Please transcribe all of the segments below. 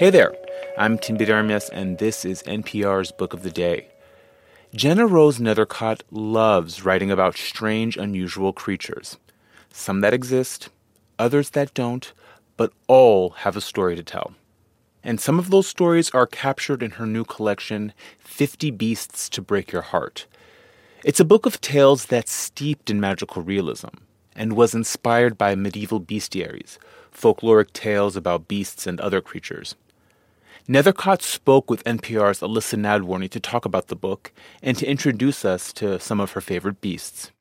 Hey there, I'm Tim Armas, and this is NPR's Book of the Day. GennaRose Nethercott loves writing about strange, unusual creatures. Some that exist, others that don't, but all have a story to tell. And some of those stories are captured in her new collection, 50 Beasts to Break Your Heart. It's a book of tales that's steeped in magical realism and was inspired by medieval bestiaries, folkloric tales about beasts and other creatures. Nethercott spoke with NPR's Elissa Nadworny to talk about the book and to introduce us to some of her favorite beasts.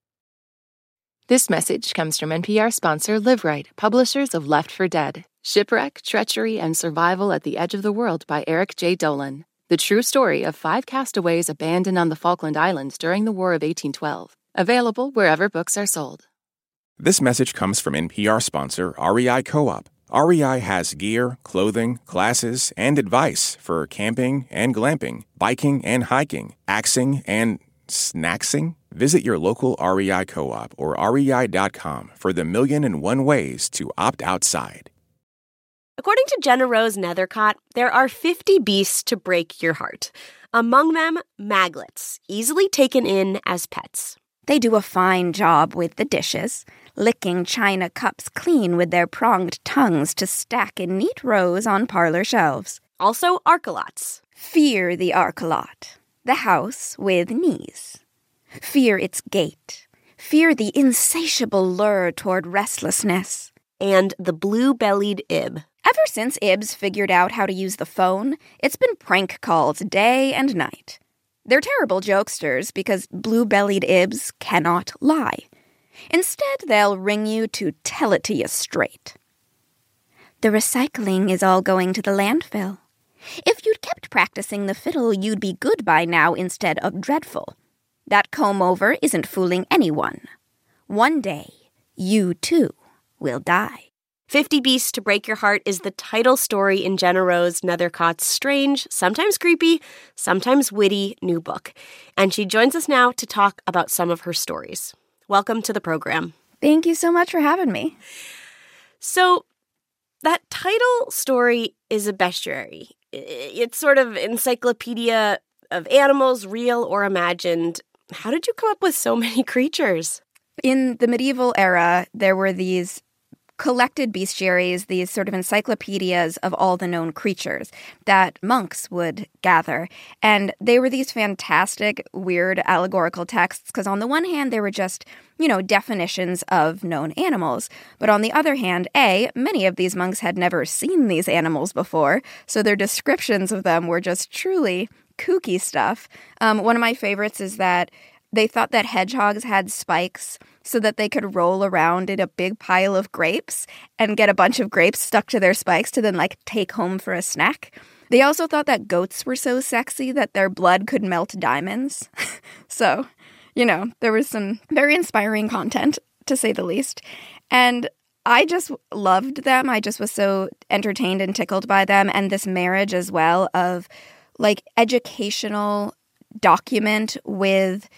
This message comes from NPR sponsor Liveright, publishers of Left for Dead Shipwreck, Treachery, and Survival at the Edge of the World by Eric J. Dolin. The true story of five castaways abandoned on the Falkland Islands during the War of 1812. Available wherever books are sold. This message comes from NPR sponsor REI Co op. REI has gear, clothing, classes, and advice for camping and glamping, biking and hiking, axing and snacksing. Visit your local REI co op or rei.com for the million and one ways to opt outside. According to GennaRose Nethercott, there are 50 beasts to break your heart. Among them, maglets, easily taken in as pets. They do a fine job with the dishes, licking china cups clean with their pronged tongues to stack in neat rows on parlor shelves. Also, archolots. Fear the archolot, the house with knees. Fear its gait. Fear the insatiable lure toward restlessness. And the blue bellied ib. Ever since Ibs figured out how to use the phone, it's been prank calls day and night. They're terrible jokesters because blue bellied Ibs cannot lie. Instead, they'll ring you to tell it to you straight. The recycling is all going to the landfill. If you'd kept practicing the fiddle, you'd be good by now instead of dreadful. That comb over isn't fooling anyone. One day, you too will die. 50 Beasts to Break Your Heart is the title story in GennaRose Nethercott's strange, sometimes creepy, sometimes witty new book. And she joins us now to talk about some of her stories. Welcome to the program. Thank you so much for having me. So, that title story is a bestiary. It's sort of encyclopedia of animals, real or imagined. How did you come up with so many creatures? In the medieval era, there were these collected bestiaries, these sort of encyclopedias of all the known creatures that monks would gather. And they were these fantastic, weird allegorical texts because, on the one hand, they were just, you know, definitions of known animals. But on the other hand, A, many of these monks had never seen these animals before, so their descriptions of them were just truly kooky stuff. Um, one of my favorites is that they thought that hedgehogs had spikes so that they could roll around in a big pile of grapes and get a bunch of grapes stuck to their spikes to then like take home for a snack. They also thought that goats were so sexy that their blood could melt diamonds. so, you know, there was some very inspiring content, to say the least. And I just loved them. I just was so entertained and tickled by them. And this marriage as well of like educational document with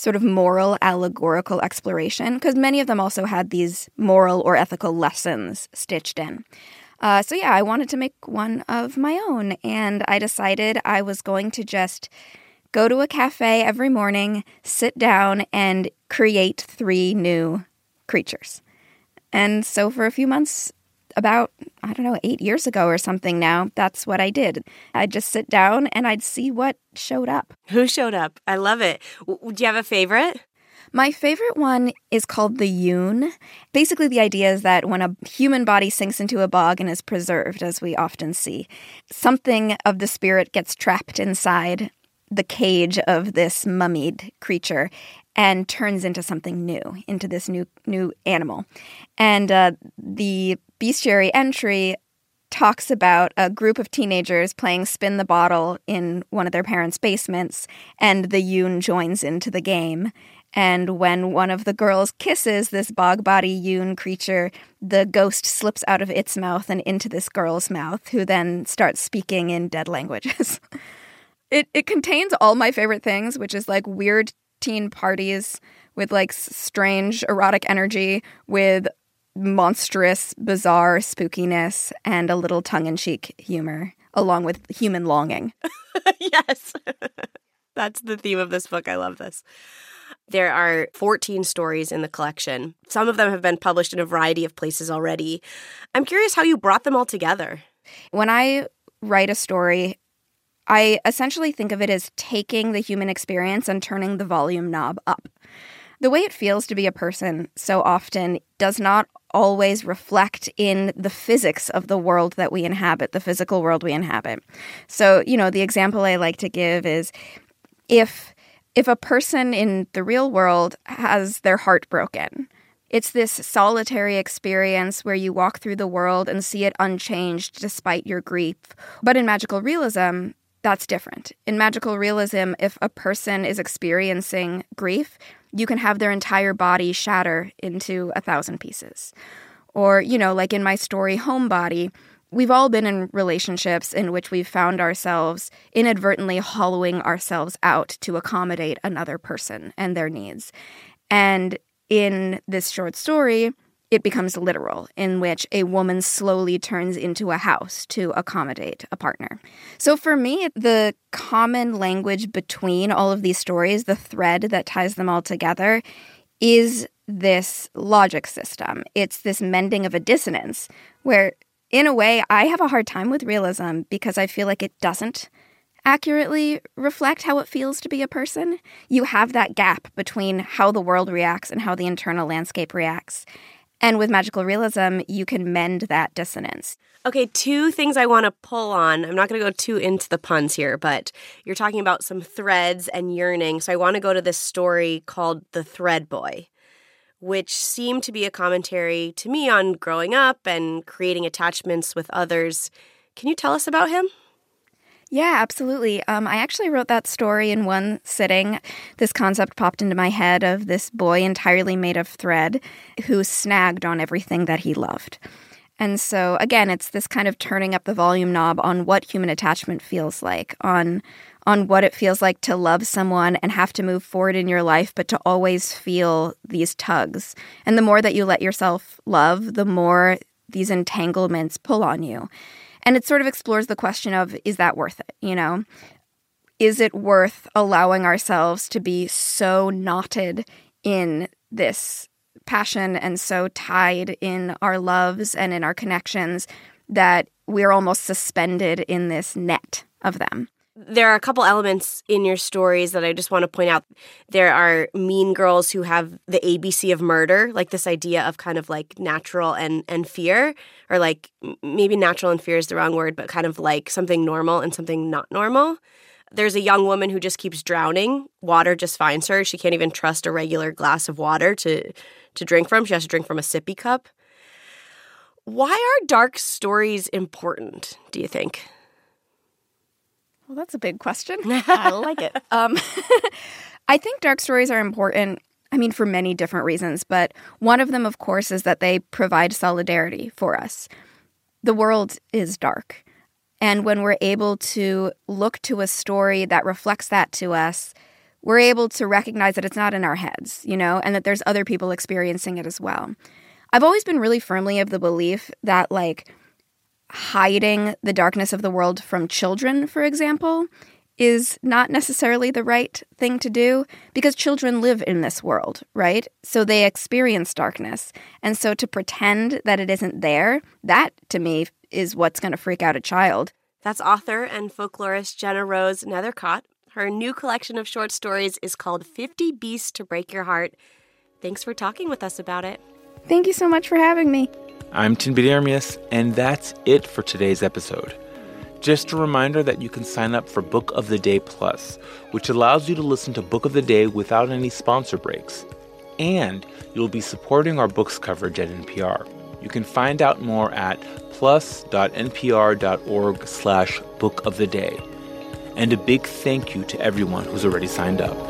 sort of moral allegorical exploration, because many of them also had these moral or ethical lessons stitched in. Uh, so, yeah, I wanted to make one of my own, and I decided I was going to just go to a cafe every morning, sit down, and create three new creatures. And so, for a few months, about, I don't know, eight years ago or something now, that's what I did. I'd just sit down and I'd see what showed up. Who showed up? I love it. W- do you have a favorite? My favorite one is called the Yoon. Basically, the idea is that when a human body sinks into a bog and is preserved, as we often see, something of the spirit gets trapped inside the cage of this mummied creature and turns into something new, into this new new animal. And uh, the bestiary entry talks about a group of teenagers playing spin the bottle in one of their parents' basements, and the Yoon joins into the game. And when one of the girls kisses this bog body Yoon creature, the ghost slips out of its mouth and into this girl's mouth, who then starts speaking in dead languages. it, it contains all my favorite things, which is like weird teen parties with like strange erotic energy with monstrous, bizarre spookiness and a little tongue in cheek humor, along with human longing. yes. That's the theme of this book. I love this. There are 14 stories in the collection. Some of them have been published in a variety of places already. I'm curious how you brought them all together. When I write a story, I essentially think of it as taking the human experience and turning the volume knob up. The way it feels to be a person so often does not always reflect in the physics of the world that we inhabit, the physical world we inhabit. So, you know, the example I like to give is if if a person in the real world has their heart broken, it's this solitary experience where you walk through the world and see it unchanged despite your grief. But in magical realism, that's different. In magical realism, if a person is experiencing grief, you can have their entire body shatter into a thousand pieces. Or, you know, like in my story, Homebody, we've all been in relationships in which we've found ourselves inadvertently hollowing ourselves out to accommodate another person and their needs. And in this short story, it becomes literal, in which a woman slowly turns into a house to accommodate a partner. So for me, the common language between all of these stories, the thread that ties them all together, is this logic system. It's this mending of a dissonance where, in a way, I have a hard time with realism because I feel like it doesn't accurately reflect how it feels to be a person. You have that gap between how the world reacts and how the internal landscape reacts. And with magical realism, you can mend that dissonance. Okay, two things I want to pull on. I'm not going to go too into the puns here, but you're talking about some threads and yearning. So I want to go to this story called The Thread Boy, which seemed to be a commentary to me on growing up and creating attachments with others. Can you tell us about him? Yeah, absolutely. Um, I actually wrote that story in one sitting. This concept popped into my head of this boy entirely made of thread who snagged on everything that he loved. And so, again, it's this kind of turning up the volume knob on what human attachment feels like, on on what it feels like to love someone and have to move forward in your life, but to always feel these tugs. And the more that you let yourself love, the more these entanglements pull on you. And it sort of explores the question of is that worth it? You know, is it worth allowing ourselves to be so knotted in this passion and so tied in our loves and in our connections that we're almost suspended in this net of them? There are a couple elements in your stories that I just want to point out. There are mean girls who have the ABC of murder, like this idea of kind of like natural and and fear, or like maybe natural and fear is the wrong word, but kind of like something normal and something not normal. There's a young woman who just keeps drowning. Water just finds her. She can't even trust a regular glass of water to to drink from. She has to drink from a sippy cup. Why are dark stories important, do you think? Well, that's a big question. I like it. Um, I think dark stories are important. I mean, for many different reasons, but one of them, of course, is that they provide solidarity for us. The world is dark. And when we're able to look to a story that reflects that to us, we're able to recognize that it's not in our heads, you know, and that there's other people experiencing it as well. I've always been really firmly of the belief that, like, hiding the darkness of the world from children, for example, is not necessarily the right thing to do because children live in this world, right? So they experience darkness. And so to pretend that it isn't there, that to me is what's going to freak out a child. That's author and folklorist GennaRose Nethercott. Her new collection of short stories is called 50 Beasts to Break Your Heart. Thanks for talking with us about it. Thank you so much for having me. I'm Tinbete Ermyas, and that's it for today's episode. Just a reminder that you can sign up for Book of the Day Plus, which allows you to listen to Book of the Day without any sponsor breaks. And you'll be supporting our books coverage at NPR. You can find out more at plus.npr.org slash book of the day. And a big thank you to everyone who's already signed up.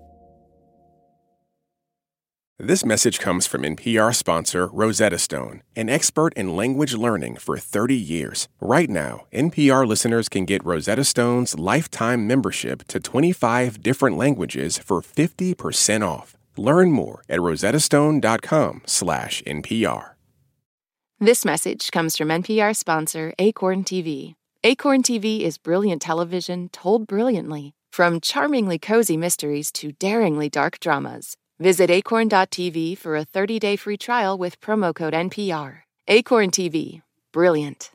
This message comes from NPR sponsor Rosetta Stone, an expert in language learning for 30 years. Right now, NPR listeners can get Rosetta Stone's lifetime membership to 25 different languages for 50% off. Learn more at rosettastone.com/npr. This message comes from NPR sponsor Acorn TV. Acorn TV is brilliant television told brilliantly, from charmingly cozy mysteries to daringly dark dramas. Visit acorn.tv for a 30-day free trial with promo code NPR. Acorn TV. Brilliant.